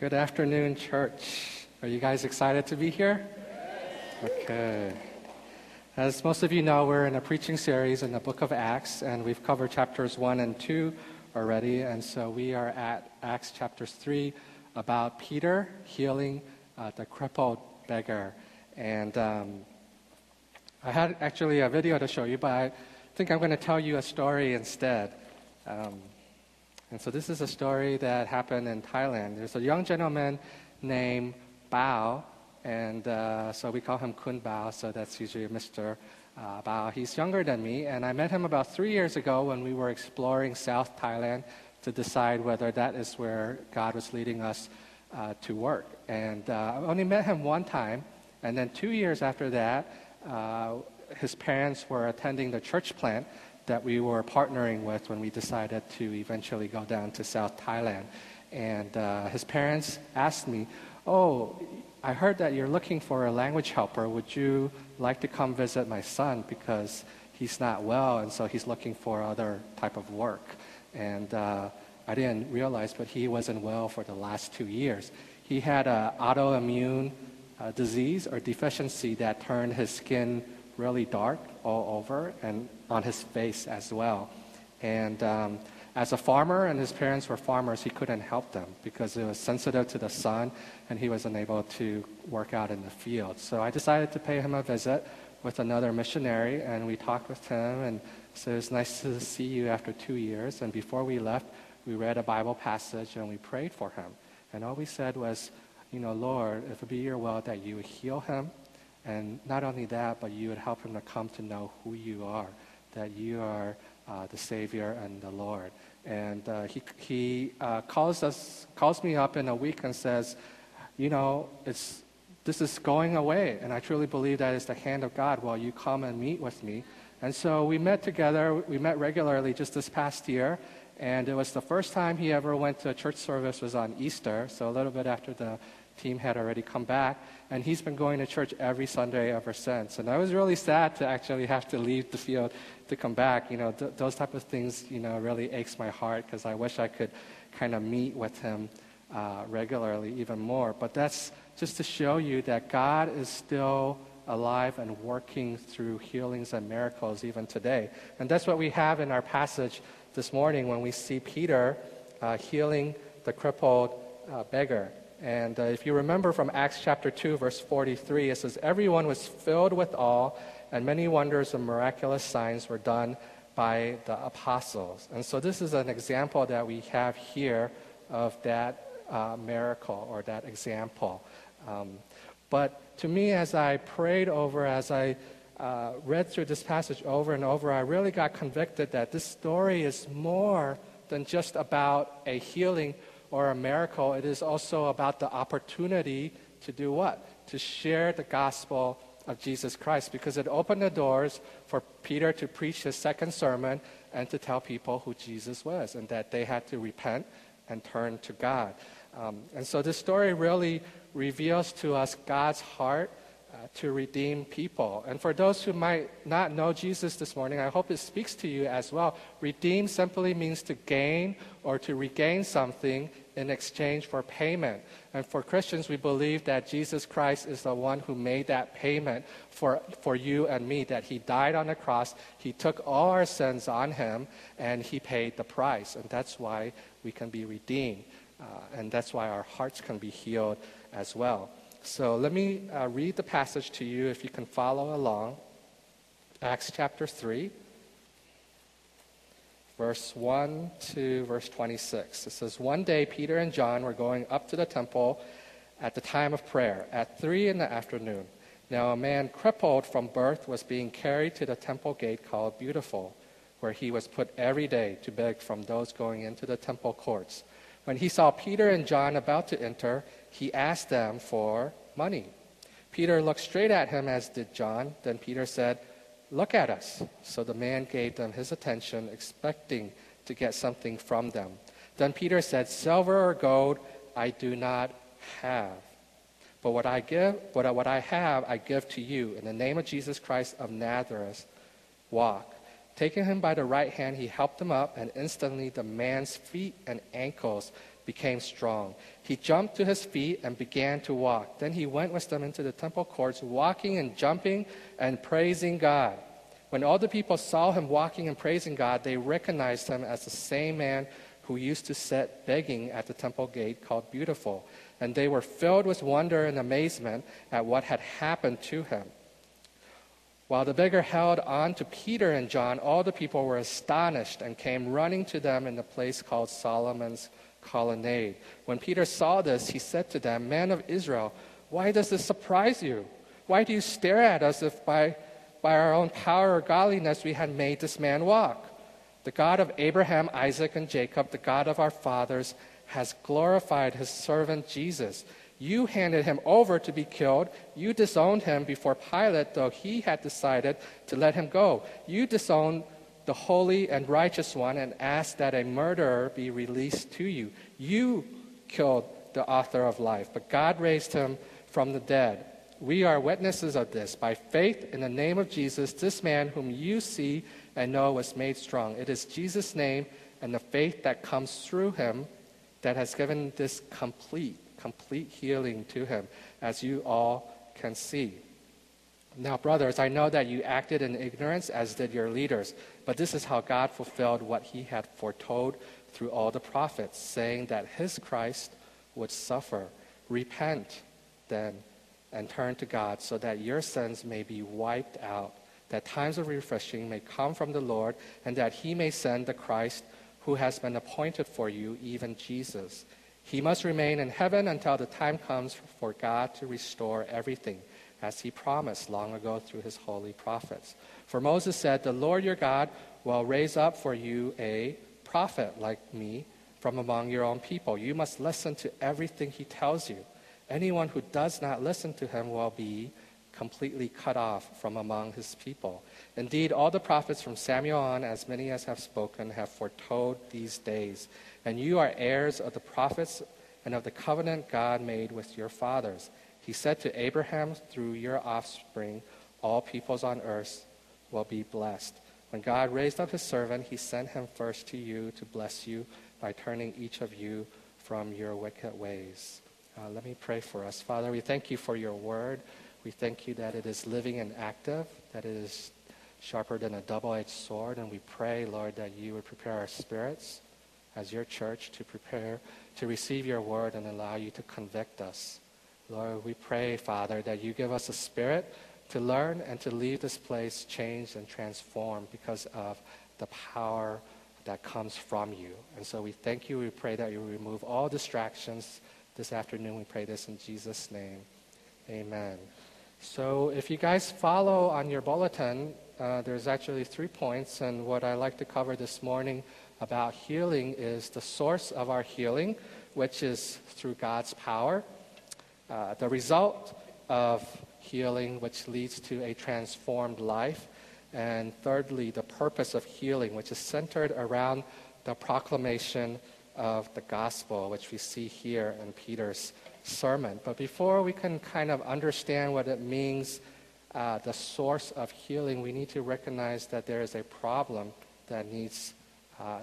Good afternoon, church. Are you guys excited to be here? Okay. As most of you know, we're in a preaching series in the book of Acts, and we've covered chapters 1 and 2 already. And so we are at Acts chapters 3 about Peter healing uh, the crippled beggar. And um, I had actually a video to show you, but I think I'm going to tell you a story instead. Um, and so this is a story that happened in Thailand. There's a young gentleman named Bao, and uh, so we call him Kun Bao, so that's usually Mr. Uh, Bao. He's younger than me, and I met him about three years ago when we were exploring South Thailand to decide whether that is where God was leading us uh, to work. And uh, I only met him one time, and then two years after that, uh, his parents were attending the church plant that we were partnering with when we decided to eventually go down to South Thailand. And uh, his parents asked me, Oh, I heard that you're looking for a language helper. Would you like to come visit my son? Because he's not well, and so he's looking for other type of work. And uh, I didn't realize, but he wasn't well for the last two years. He had an autoimmune uh, disease or deficiency that turned his skin really dark all over and on his face as well. And um, as a farmer, and his parents were farmers, he couldn't help them because it was sensitive to the sun and he was unable to work out in the field. So I decided to pay him a visit with another missionary and we talked with him and so it was nice to see you after two years. And before we left, we read a Bible passage and we prayed for him. And all we said was, you know, Lord, if it be your will that you heal him and not only that, but you would help him to come to know who you are, that you are uh, the Savior and the Lord. And uh, he, he uh, calls, us, calls me up in a week and says, You know, it's, this is going away. And I truly believe that is the hand of God. Well, you come and meet with me. And so we met together. We met regularly just this past year. And it was the first time he ever went to a church service was on Easter, so a little bit after the team had already come back, and he's been going to church every Sunday ever since. And I was really sad to actually have to leave the field to come back. You know, th- those type of things, you know, really aches my heart because I wish I could kind of meet with him uh, regularly even more. But that's just to show you that God is still alive and working through healings and miracles even today. And that's what we have in our passage this morning when we see Peter uh, healing the crippled uh, beggar. And uh, if you remember from Acts chapter 2, verse 43, it says, Everyone was filled with awe, and many wonders and miraculous signs were done by the apostles. And so this is an example that we have here of that uh, miracle or that example. Um, but to me, as I prayed over, as I uh, read through this passage over and over, I really got convicted that this story is more than just about a healing or a miracle, it is also about the opportunity to do what? To share the gospel of Jesus Christ because it opened the doors for Peter to preach his second sermon and to tell people who Jesus was and that they had to repent and turn to God. Um, and so this story really reveals to us God's heart uh, to redeem people. And for those who might not know Jesus this morning, I hope it speaks to you as well. Redeem simply means to gain or to regain something in exchange for payment. And for Christians, we believe that Jesus Christ is the one who made that payment for, for you and me, that He died on the cross, He took all our sins on Him, and He paid the price. And that's why we can be redeemed. Uh, and that's why our hearts can be healed as well. So let me uh, read the passage to you if you can follow along. Acts chapter 3 verse 1 to verse 26. It says, One day Peter and John were going up to the temple at the time of prayer, at 3 in the afternoon. Now a man crippled from birth was being carried to the temple gate called Beautiful, where he was put every day to beg from those going into the temple courts. When he saw Peter and John about to enter, he asked them for money. Peter looked straight at him, as did John. Then Peter said, Look at us. So the man gave them his attention, expecting to get something from them. Then Peter said, Silver or gold I do not have. But what I give, what I, what I have, I give to you. In the name of Jesus Christ of Nazareth, walk. Taking him by the right hand, he helped him up, and instantly the man's feet and ankles became strong. He jumped to his feet and began to walk. Then he went with them into the temple courts, walking and jumping and praising God. When all the people saw him walking and praising God, they recognized him as the same man who used to sit begging at the temple gate called Beautiful. And they were filled with wonder and amazement at what had happened to him. While the beggar held on to Peter and John, all the people were astonished and came running to them in the place called Solomon's colonnade. When Peter saw this, he said to them, Men of Israel, why does this surprise you? Why do you stare at us if by, by our own power or godliness we had made this man walk? The God of Abraham, Isaac, and Jacob, the God of our fathers, has glorified his servant Jesus. You handed him over to be killed. You disowned him before Pilate, though he had decided to let him go. You disowned the holy and righteous one and asked that a murderer be released to you. You killed the author of life, but God raised him from the dead. We are witnesses of this. By faith in the name of Jesus, this man whom you see and know was made strong. It is Jesus' name and the faith that comes through him that has given this complete, complete healing to him, as you all can see. Now, brothers, I know that you acted in ignorance, as did your leaders. But this is how God fulfilled what he had foretold through all the prophets, saying that his Christ would suffer. Repent then and turn to God so that your sins may be wiped out, that times of refreshing may come from the Lord, and that he may send the Christ who has been appointed for you, even Jesus. He must remain in heaven until the time comes for God to restore everything, as he promised long ago through his holy prophets. For Moses said, The Lord your God will raise up for you a prophet like me from among your own people. You must listen to everything he tells you. Anyone who does not listen to him will be completely cut off from among his people. Indeed, all the prophets from Samuel on, as many as have spoken, have foretold these days. And you are heirs of the prophets and of the covenant God made with your fathers. He said to Abraham, Through your offspring, all peoples on earth will be blessed. When God raised up his servant, he sent him first to you to bless you by turning each of you from your wicked ways. Uh, let me pray for us. Father, we thank you for your word. We thank you that it is living and active, that it is sharper than a double edged sword. And we pray, Lord, that you would prepare our spirits as your church to prepare to receive your word and allow you to convict us. Lord, we pray, Father, that you give us a spirit to learn and to leave this place changed and transformed because of the power that comes from you. And so we thank you. We pray that you remove all distractions this afternoon. We pray this in Jesus' name. Amen. So if you guys follow on your bulletin, uh, there's actually three points. And what I like to cover this morning about healing is the source of our healing, which is through God's power. Uh, the result of healing, which leads to a transformed life. And thirdly, the purpose of healing, which is centered around the proclamation of the gospel, which we see here in Peter's sermon. But before we can kind of understand what it means, uh, the source of healing, we need to recognize that there is a problem that needs uh,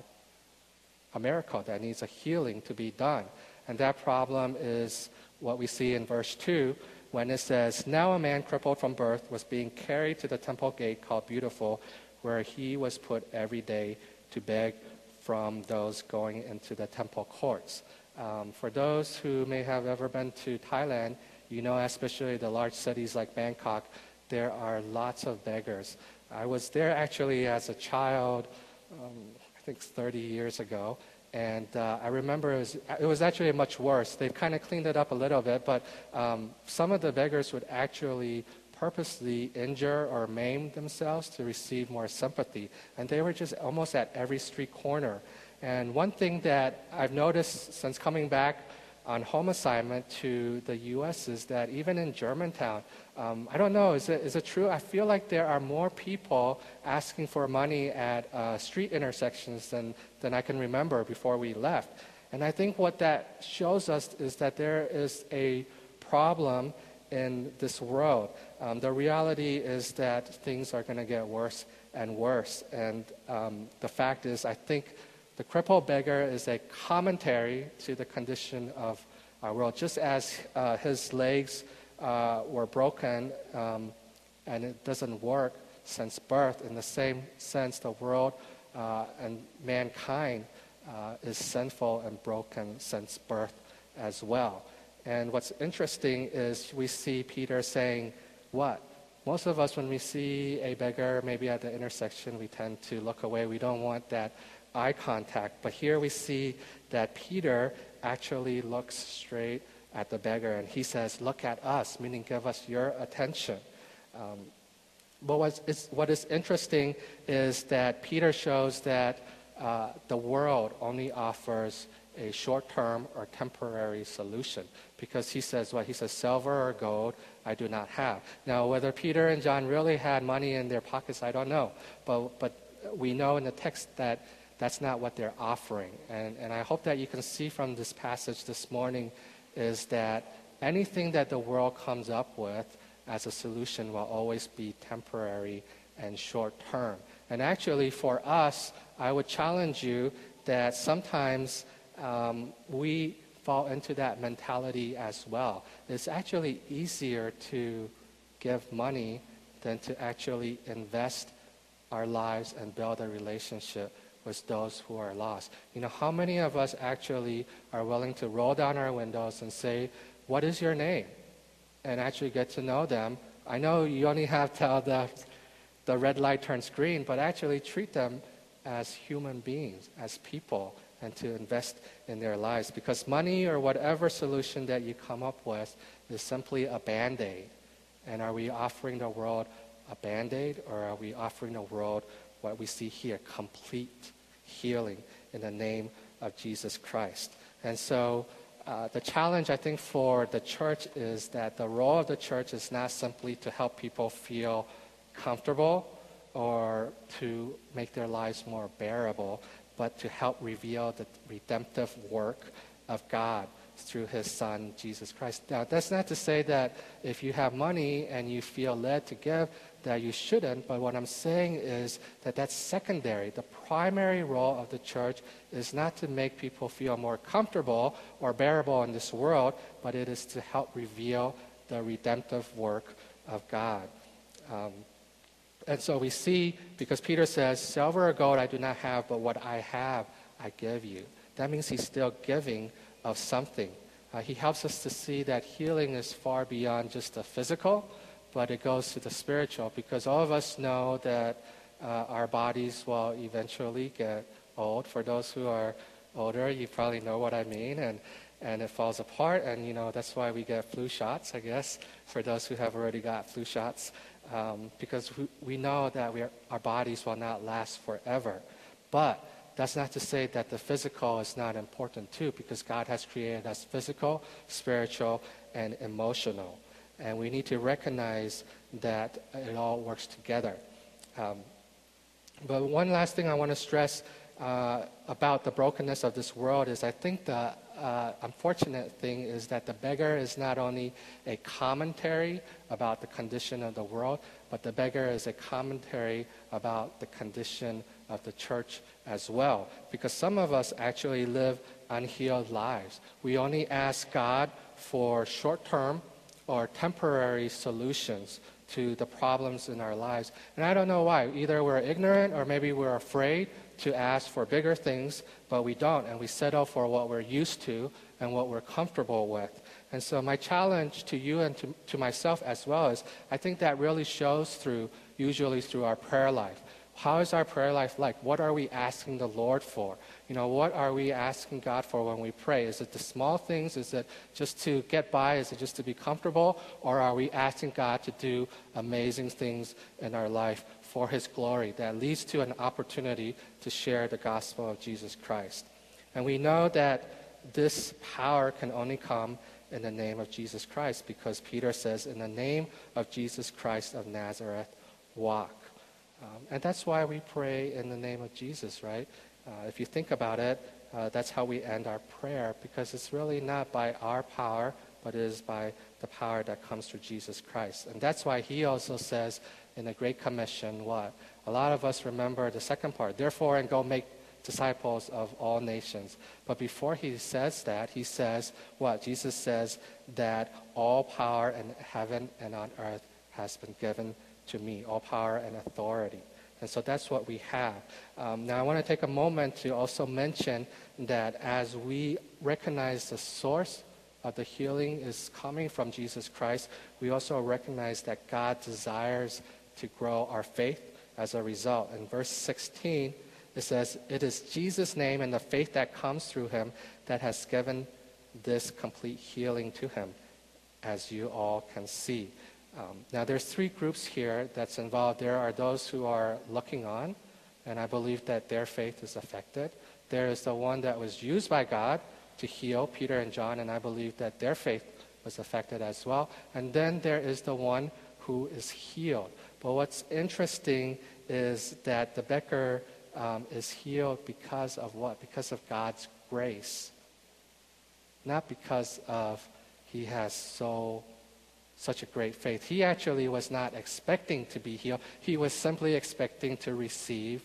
a miracle, that needs a healing to be done. And that problem is what we see in verse 2, when it says, Now a man crippled from birth was being carried to the temple gate called Beautiful, where he was put every day to beg from those going into the temple courts. Um, for those who may have ever been to Thailand, you know, especially the large cities like Bangkok, there are lots of beggars. I was there actually as a child, um, I think 30 years ago, and uh, I remember it was, it was, actually much worse. They've kind of cleaned it up a little bit, but um, some of the beggars would actually purposely injure or maim themselves to receive more sympathy. And they were just almost at every street corner. And one thing that I've noticed since coming back on home assignment to the U.S. is that even in Germantown, um, I don't know, is it, is it true? I feel like there are more people asking for money at uh, street intersections than, than I can remember before we left. And I think what that shows us is that there is a problem in this world. Um, the reality is that things are going to get worse and worse. And um, the fact is, I think the crippled beggar is a commentary to the condition of our world. Just as uh, his legs uh, were broken um, and it doesn't work since birth, in the same sense, the world uh, and mankind uh, is sinful and broken since birth as well. And what's interesting is we see Peter saying, What? Most of us, when we see a beggar, maybe at the intersection, we tend to look away. We don't want that eye contact. But here we see that Peter actually looks straight at the beggar and he says, Look at us, meaning give us your attention. Um, but what is, what is interesting is that Peter shows that uh, the world only offers a short term or temporary solution because he says what? He says, Silver or gold I do not have. Now, whether Peter and John really had money in their pockets, I don't know. But, but we know in the text that that's not what they're offering. And, and I hope that you can see from this passage this morning is that anything that the world comes up with as a solution will always be temporary and short term. And actually, for us, I would challenge you that sometimes um, we fall into that mentality as well. It's actually easier to give money than to actually invest our lives and build a relationship with those who are lost. You know, how many of us actually are willing to roll down our windows and say, What is your name? and actually get to know them? I know you only have till the, the red light turns green, but actually treat them as human beings, as people, and to invest in their lives. Because money or whatever solution that you come up with is simply a band aid. And are we offering the world a band aid, or are we offering the world what we see here complete healing in the name of Jesus Christ? And so, uh, the challenge, I think, for the church is that the role of the church is not simply to help people feel comfortable or to make their lives more bearable, but to help reveal the redemptive work of God through his son, Jesus Christ. Now, that's not to say that if you have money and you feel led to give, that you shouldn't, but what I'm saying is that that's secondary. The primary role of the church is not to make people feel more comfortable or bearable in this world, but it is to help reveal the redemptive work of God. Um, and so we see, because Peter says, Silver or gold I do not have, but what I have I give you. That means he's still giving of something. Uh, he helps us to see that healing is far beyond just the physical, but it goes to the spiritual because all of us know that uh, our bodies will eventually get old. For those who are older, you probably know what I mean, and, and it falls apart, and you know that's why we get flu shots, I guess, for those who have already got flu shots, um, because we, we know that we are, our bodies will not last forever. But that's not to say that the physical is not important too, because God has created us physical, spiritual, and emotional. And we need to recognize that it all works together. Um, but one last thing I want to stress uh, about the brokenness of this world is I think the uh, unfortunate thing is that the beggar is not only a commentary about the condition of the world, but the beggar is a commentary about the condition of the church as well. Because some of us actually live unhealed lives. We only ask God for short term or temporary solutions to the problems in our lives. And I don't know why. Either we're ignorant or maybe we're afraid to ask for bigger things, but we don't. And we settle for what we're used to and what we're comfortable with. And so, my challenge to you and to, to myself as well is I think that really shows through, usually through our prayer life. How is our prayer life like? What are we asking the Lord for? You know, what are we asking God for when we pray? Is it the small things? Is it just to get by? Is it just to be comfortable? Or are we asking God to do amazing things in our life for His glory that leads to an opportunity to share the gospel of Jesus Christ? And we know that this power can only come in the name of Jesus Christ because Peter says, In the name of Jesus Christ of Nazareth, walk. Um, and that's why we pray in the name of Jesus, right? Uh, if you think about it, uh, that's how we end our prayer because it's really not by our power, but it is by the power that comes through Jesus Christ. And that's why he also says in the Great Commission what? A lot of us remember the second part, therefore, and go make disciples of all nations. But before he says that, he says what? Jesus says that all power in heaven and on earth has been given to me, all power and authority. And so that's what we have. Um, now, I want to take a moment to also mention that as we recognize the source of the healing is coming from Jesus Christ, we also recognize that God desires to grow our faith as a result. In verse 16, it says, It is Jesus' name and the faith that comes through him that has given this complete healing to him, as you all can see. Um, now, there's three groups here that's involved. There are those who are looking on, and I believe that their faith is affected. There is the one that was used by God to heal, Peter and John, and I believe that their faith was affected as well. And then there is the one who is healed. But what's interesting is that the beggar um, is healed because of what? Because of God's grace. Not because of he has so such a great faith. He actually was not expecting to be healed. He was simply expecting to receive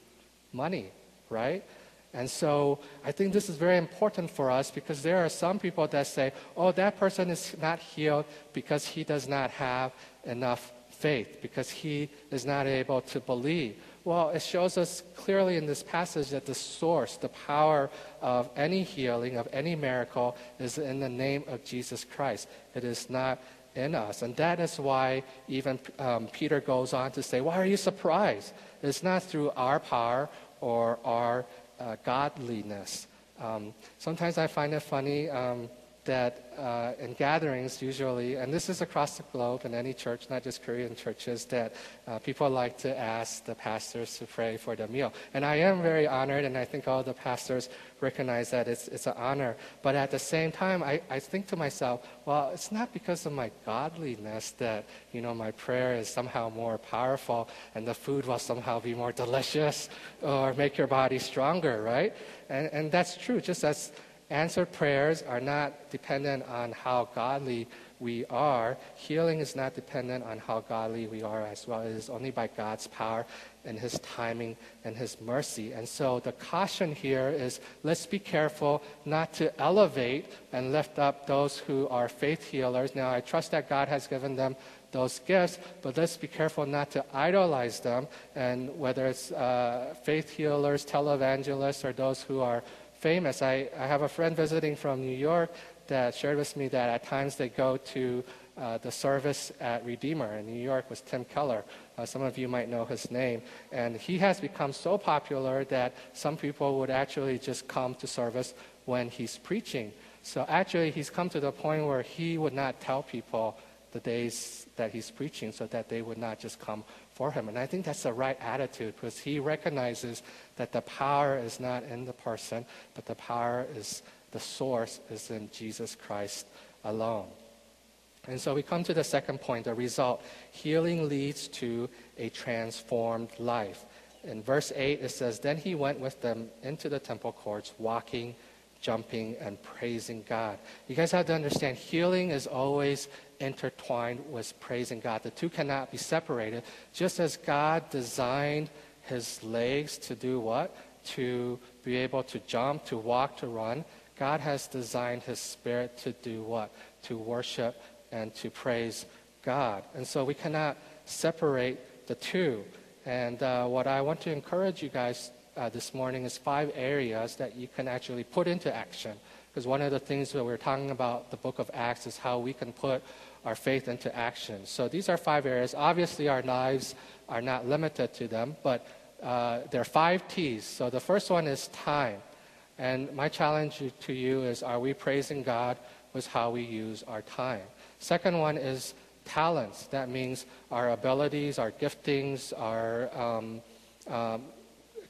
money, right? And so I think this is very important for us because there are some people that say, oh, that person is not healed because he does not have enough faith, because he is not able to believe. Well, it shows us clearly in this passage that the source, the power of any healing, of any miracle, is in the name of Jesus Christ. It is not in us. And that is why even um, Peter goes on to say, Why are you surprised? It's not through our power or our uh, godliness. Um, sometimes I find it funny. Um, that uh, in gatherings usually, and this is across the globe in any church, not just Korean churches, that uh, people like to ask the pastors to pray for the meal. And I am very honored, and I think all the pastors recognize that it's, it's an honor. But at the same time, I, I think to myself, well, it's not because of my godliness that, you know, my prayer is somehow more powerful and the food will somehow be more delicious or make your body stronger, right? And, and that's true, just as Answered prayers are not dependent on how godly we are. Healing is not dependent on how godly we are as well. It is only by God's power and His timing and His mercy. And so the caution here is let's be careful not to elevate and lift up those who are faith healers. Now, I trust that God has given them those gifts, but let's be careful not to idolize them. And whether it's uh, faith healers, televangelists, or those who are famous. I, I have a friend visiting from New York that shared with me that at times they go to uh, the service at Redeemer in New York with Tim Keller. Uh, some of you might know his name. And he has become so popular that some people would actually just come to service when he's preaching. So actually, he's come to the point where he would not tell people the days that he's preaching so that they would not just come for him. And I think that's the right attitude because he recognizes that the power is not in the person, but the power is, the source is in Jesus Christ alone. And so we come to the second point, the result. Healing leads to a transformed life. In verse 8, it says, Then he went with them into the temple courts, walking, jumping, and praising God. You guys have to understand, healing is always intertwined with praising God. The two cannot be separated. Just as God designed his legs to do what? To be able to jump, to walk, to run. God has designed his spirit to do what? To worship and to praise God. And so we cannot separate the two. And uh, what I want to encourage you guys uh, this morning is five areas that you can actually put into action. Because one of the things that we're talking about the book of Acts is how we can put our faith into action. So these are five areas. Obviously, our lives are not limited to them, but uh, there are five T's. So the first one is time. And my challenge to you is are we praising God with how we use our time? Second one is talents. That means our abilities, our giftings, our um, um,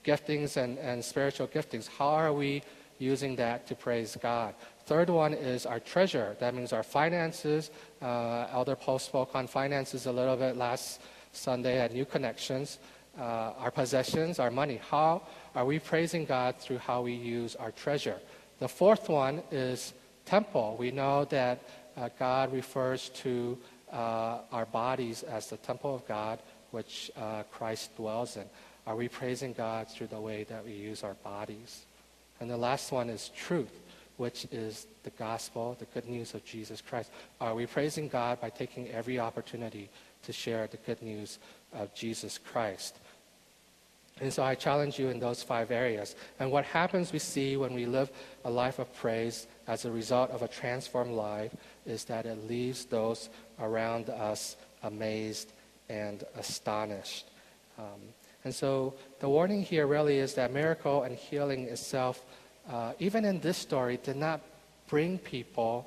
giftings and, and spiritual giftings. How are we using that to praise God? Third one is our treasure. That means our finances. Uh, Elder Paul spoke on finances a little bit last Sunday at New Connections. Uh, our possessions, our money. How are we praising God through how we use our treasure? The fourth one is temple. We know that uh, God refers to uh, our bodies as the temple of God, which uh, Christ dwells in. Are we praising God through the way that we use our bodies? And the last one is truth, which is the gospel, the good news of Jesus Christ. Are we praising God by taking every opportunity to share the good news of Jesus Christ? And so I challenge you in those five areas. And what happens we see when we live a life of praise as a result of a transformed life is that it leaves those around us amazed and astonished. Um, and so the warning here really is that miracle and healing itself, uh, even in this story, did not bring people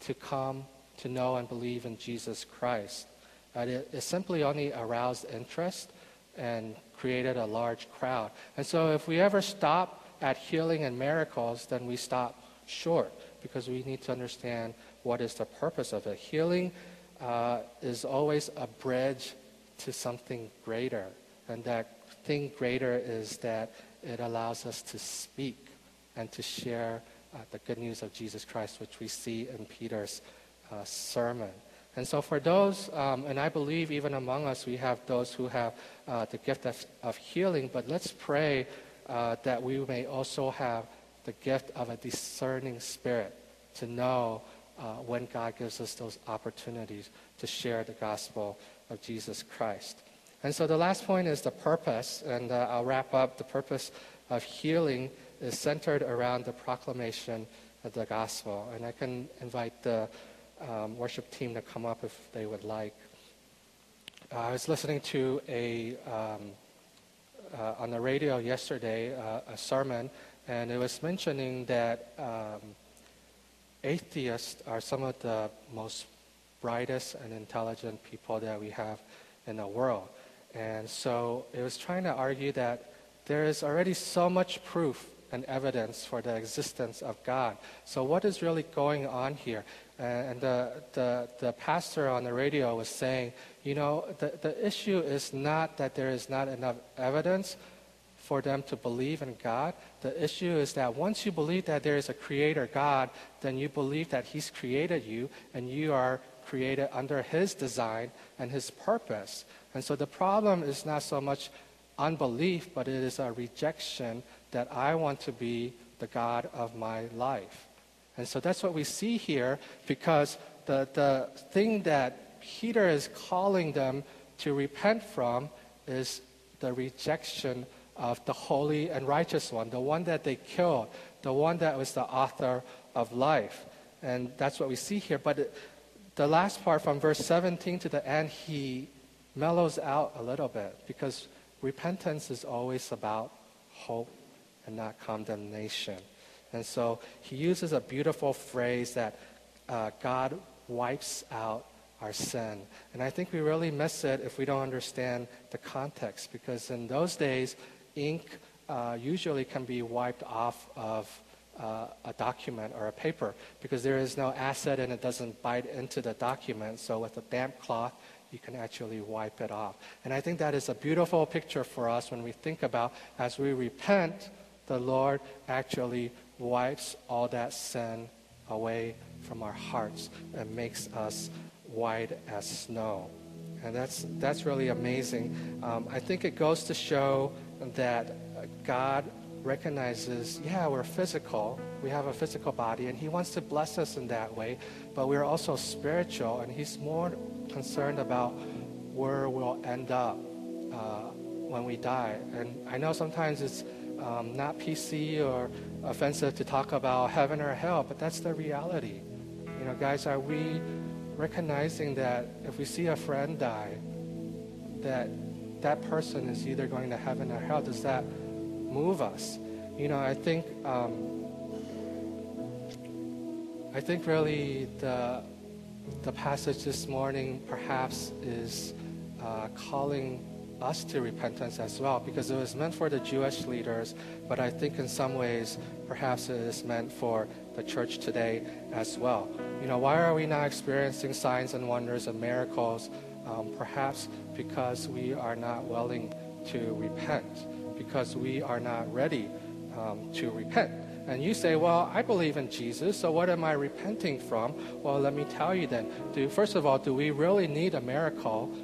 to come to know and believe in Jesus Christ. It, it simply only aroused interest and created a large crowd. And so if we ever stop at healing and miracles, then we stop short because we need to understand what is the purpose of it. Healing uh, is always a bridge to something greater. And that thing greater is that it allows us to speak and to share uh, the good news of Jesus Christ, which we see in Peter's uh, sermon. And so, for those, um, and I believe even among us, we have those who have uh, the gift of, of, healing, but let's pray uh, that we may also have the gift of a discerning spirit to know uh, when God gives us those opportunities to share the gospel of Jesus Christ. And so the last point is the purpose, and uh, I'll wrap up. The purpose of healing is centered around the proclamation of the gospel. And I can invite the um, worship team to come up if they would like. Uh, I was listening to a um, uh, on the radio yesterday uh, a sermon, and it was mentioning that um, atheists are some of the most brightest and intelligent people that we have in the world. And so it was trying to argue that there is already so much proof and evidence for the existence of God. So what is really going on here? Uh, and the, the, the pastor on the radio was saying, you know, the, the issue is not that there is not enough evidence for them to believe in God. The issue is that once you believe that there is a creator God, then you believe that He's created you and you are created under His design and His purpose. And so the problem is not so much unbelief, but it is a rejection that I want to be the God of my life. And so that's what we see here because the, the thing that Peter is calling them to repent from is the rejection of the holy and righteous one, the one that they killed, the one that was the author of life. And that's what we see here. But the last part from verse 17 to the end, he mellows out a little bit because repentance is always about hope and not condemnation. And so he uses a beautiful phrase that uh, God wipes out our sin. And I think we really miss it if we don't understand the context, because in those days, ink uh, usually can be wiped off of uh, a document or a paper because there is no acid and it doesn't bite into the document. So with a damp cloth, you can actually wipe it off. And I think that is a beautiful picture for us when we think about as we repent, the Lord actually wipes all that sin away from our hearts and makes us white as snow. And that's, that's really amazing. Um, I think it goes to show that God recognizes, yeah, we're physical. We have a physical body, and He wants to bless us in that way. But we're also spiritual, and He's more concerned about where we'll end up uh, when we die. And I know sometimes it's um, not PC or offensive to talk about heaven or hell, but that's the reality. You know, guys, are we recognizing that if we see a friend die, that that person is either going to heaven or hell? Does that move us? You know, I think um, I think really the the passage this morning perhaps is uh, calling us to repentance as well because it was meant for the Jewish leaders, but I think in some ways perhaps it is meant for the church today as well. You know, why are we not experiencing signs and wonders and miracles? Um, perhaps because we are not willing to repent, because we are not ready um, to repent. And you say, Well, I believe in Jesus, so what am I repenting from? Well, let me tell you then. Do, first of all, do we really need a miracle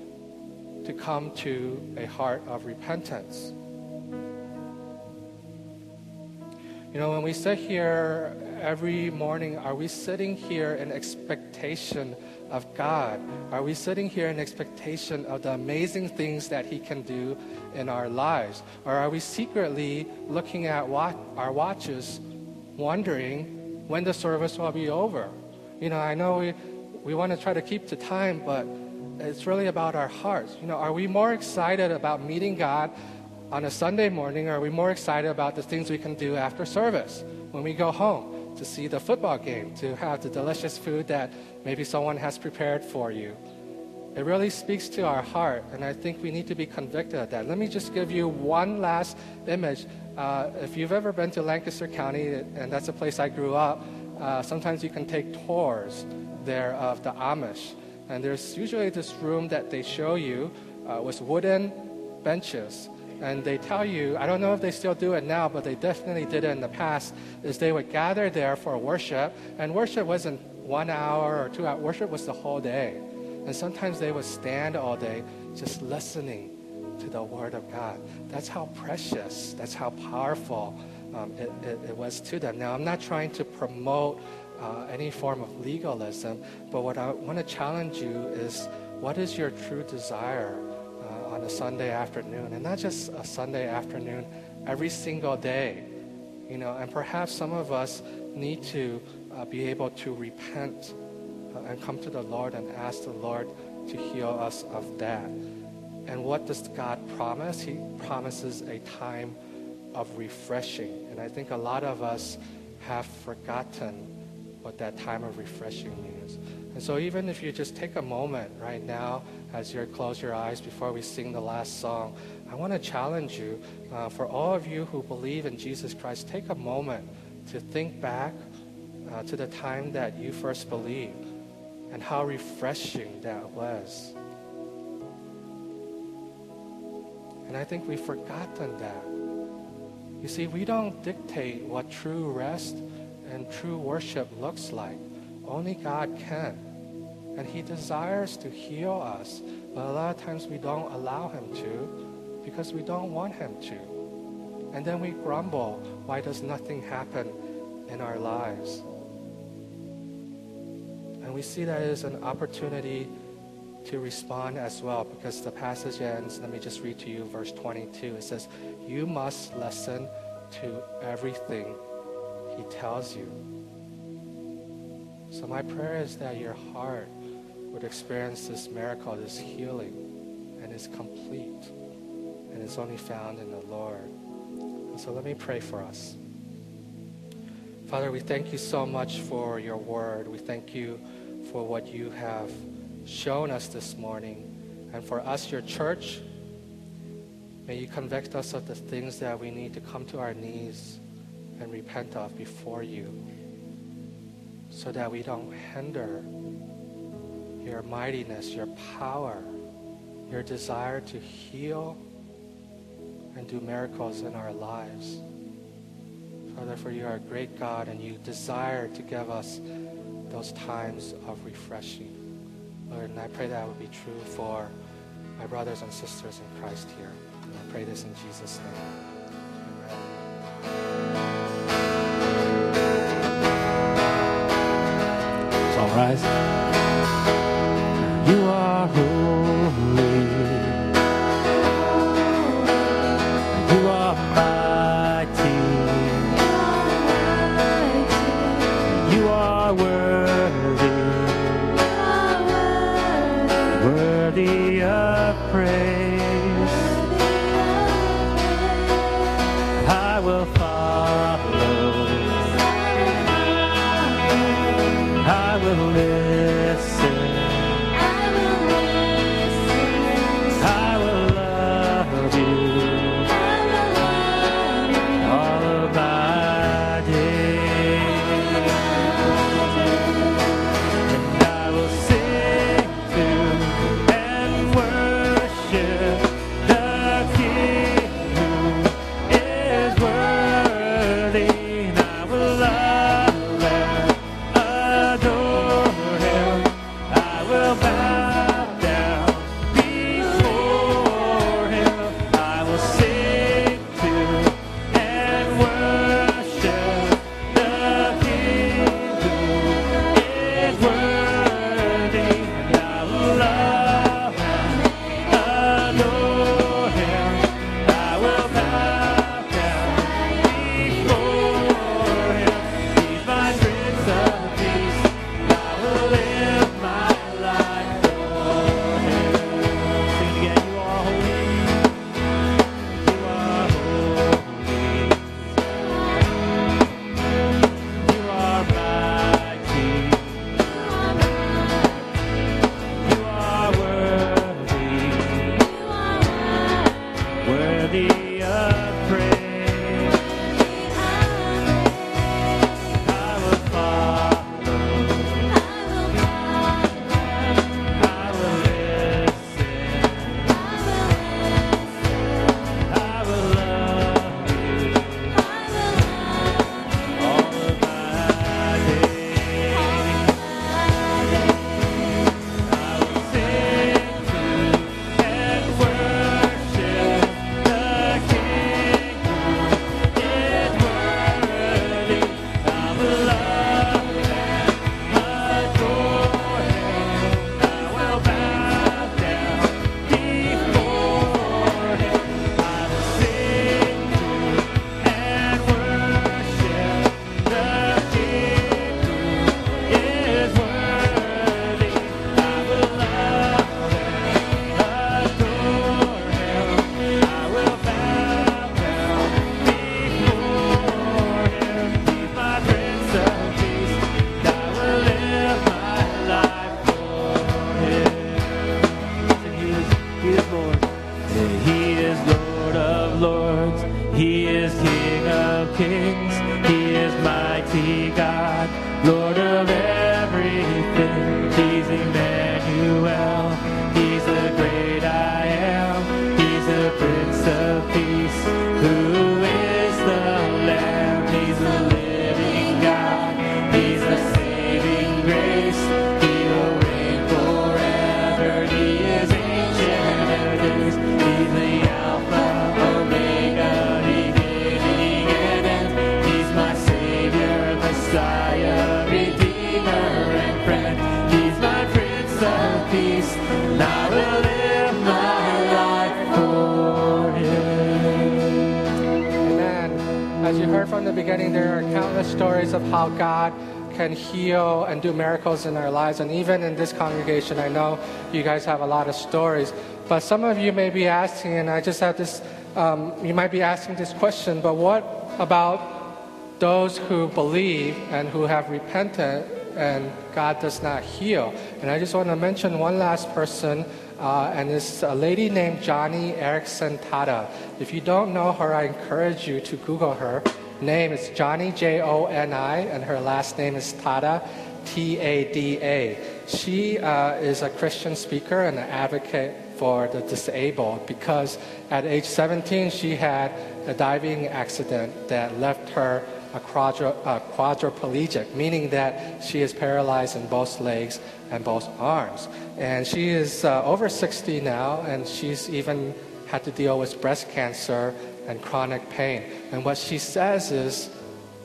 to come to a heart of repentance? You know, when we sit here every morning, are we sitting here in expectation of God? Are we sitting here in expectation of the amazing things that He can do in our lives? Or are we secretly looking at our watches, wondering when the service will be over? You know, I know we, we want to try to keep to time, but it's really about our hearts. You know, are we more excited about meeting God on a Sunday morning, or are we more excited about the things we can do after service when we go home to see the football game, to have the delicious food that maybe someone has prepared for you? It really speaks to our heart, and I think we need to be convicted of that. Let me just give you one last image. Uh, if you've ever been to Lancaster County, and that's a place I grew up, uh, sometimes you can take tours there of the Amish. And there's usually this room that they show you uh, with wooden benches. And they tell you, I don't know if they still do it now, but they definitely did it in the past, is they would gather there for worship. And worship wasn't one hour or two hours, worship was the whole day. And sometimes they would stand all day just listening to the Word of God. That's how precious, that's how powerful um, it, it, it was to them. Now, I'm not trying to promote uh, any form of legalism. But what I want to challenge you is what is your true desire a Sunday afternoon? And not just a Sunday afternoon, every single day. You know, and perhaps some of us need to uh, be able to repent uh, and come to the Lord and ask the Lord to heal us of that. And what does God promise? He promises a time of refreshing. And I think a lot of us have forgotten what that time of refreshing means. And so, even if you just take a moment right now as you close your eyes before we sing the last song, I want to challenge you, uh, for all of you who believe in Jesus Christ, take a moment to think back uh, to the time that you first believed and how refreshing that was. And I think we've forgotten that. You see, we don't dictate what true rest and true worship looks like. Only God can. And He desires to heal us, but a lot of times we don't allow Him to because we don't want Him to. And then we grumble, why does nothing happen in our lives? And we see that as an opportunity to respond as well because the passage ends. Let me just read to you verse 22. It says, You must listen to everything he tells you. So, my prayer is that your heart would experience this miracle, this healing, and it's complete. And it's only found in the Lord. And so, let me pray for us. Father, we thank you so much for your word. We thank you for what you have shown us this morning. And for us, your church, may you convict us of the things that we need to come to our knees and repent of before you so that we don't hinder your mightiness, your power, your desire to heal and do miracles in our lives. Father, for you are a great God and you desire to give us those times of refreshing. Lord, and I pray that would be true for my brothers and sisters in Christ here. And I pray this in Jesus' name. Amen. rise. Peace. Beginning, there are countless stories of how God can heal and do miracles in our lives. And even in this congregation, I know you guys have a lot of stories. But some of you may be asking, and I just have this, um, you might be asking this question, but what about those who believe and who have repented and God does not heal? And I just want to mention one last person uh, and it's a lady named Joni Eareckson Tada. If you don't know her, I encourage you to Google her. Her name is Joni J O N I, and her last name is Tada, T A D A. She uh, is a Christian speaker and an advocate for the disabled because at age 17 she had a diving accident that left her a quadru- quadriplegic, meaning that she is paralyzed in both legs and both arms. And she is uh, over 60 now, and she's even had to deal with breast cancer and chronic pain. And what she says is,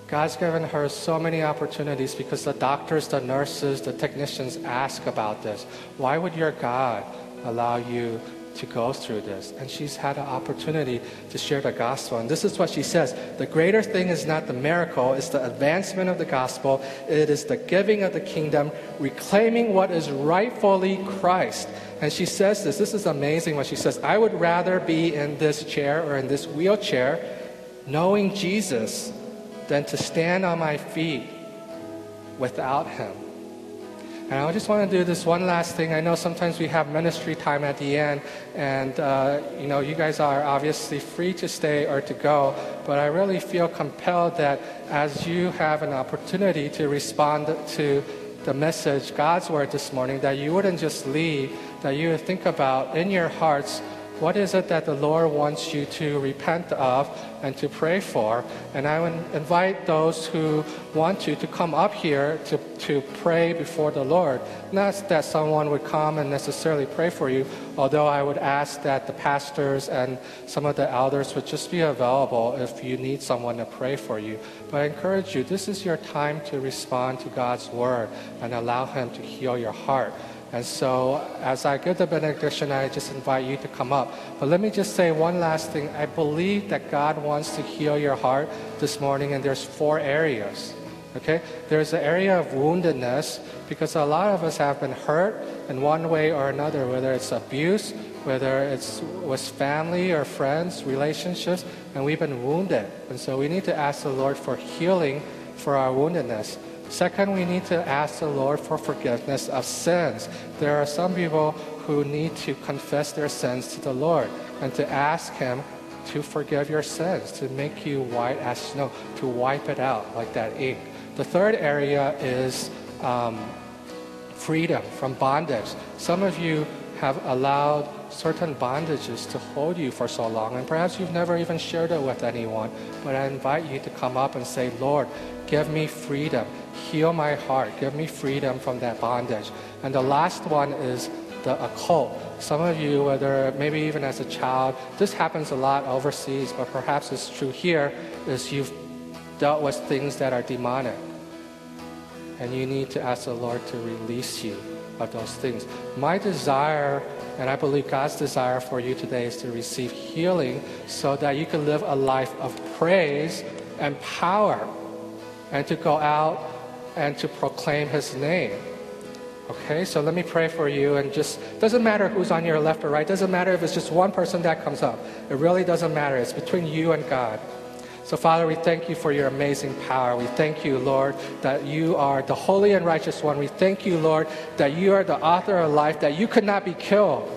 God's given her so many opportunities because the doctors, the nurses, the technicians ask about this. Why would your God allow you to go through this? And she's had an opportunity to share the gospel. And this is what she says The greater thing is not the miracle, it's the advancement of the gospel. It is the giving of the kingdom, reclaiming what is rightfully Christ. And she says this this is amazing what she says. I would rather be in this chair or in this wheelchair knowing Jesus than to stand on my feet without him. And I just want to do this one last thing. I know sometimes we have ministry time at the end, and uh, you know, you guys are obviously free to stay or to go, but I really feel compelled that as you have an opportunity to respond to the message, God's word this morning, that you wouldn't just leave, that you would think about in your hearts what is it that the Lord wants you to repent of and to pray for? And I would invite those who want to to come up here to, to pray before the Lord. Not that someone would come and necessarily pray for you, although I would ask that the pastors and some of the elders would just be available if you need someone to pray for you. But I encourage you, this is your time to respond to God's word and allow Him to heal your heart. And so, as I give the benediction, I just invite you to come up. But let me just say one last thing. I believe that God wants to heal your heart this morning, and there's four areas. Okay? There's the area of woundedness, because a lot of us have been hurt in one way or another, whether it's abuse, whether it's with family or friends, relationships, and we've been wounded. And so we need to ask the Lord for healing for our woundedness. Second, we need to ask the Lord for forgiveness of sins. There are some people who need to confess their sins to the Lord and to ask Him to forgive your sins, to make you white as snow, to wipe it out like that ink. The third area is um, freedom from bondage. Some of you have allowed certain bondages to hold you for so long, and perhaps you've never even shared it with anyone. But I invite you to come up and say, Lord, give me freedom. Heal my heart. Give me freedom from that bondage. And the last one is the occult. Some of you, whether maybe even as a child, this happens a lot overseas, but perhaps it's true here, is you've dealt with things that are demonic. And you need to ask the Lord to release you of those things. My desire, and I believe God's desire for you today, is to receive healing so that you can live a life of praise and power and to go out and to proclaim His name. Okay, so let me pray for you and just doesn't matter who's on your left or right, doesn't matter if it's just one person that comes up. It really doesn't matter. It's between you and God. So, Father, we thank you for your amazing power. We thank you, Lord, that you are the holy and righteous one. We thank you, Lord, that you are the author of life, that you could not be killed.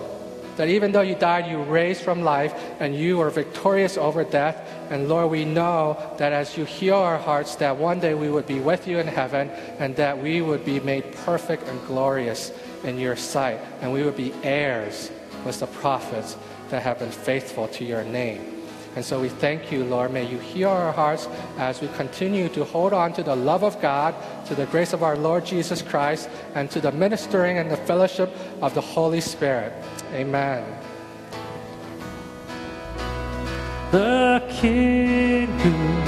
That even though you died, you raised from life and you were victorious over death. And Lord, we know that as you heal our hearts, that one day we would be with you in heaven and that we would be made perfect and glorious in your sight, and we would be heirs with the prophets that have been faithful to your name. And so we thank you, Lord. May you heal our hearts as we continue to hold on to the love of God, to the grace of our Lord Jesus Christ, and to the ministering and the fellowship of the Holy Spirit. Amen. The King who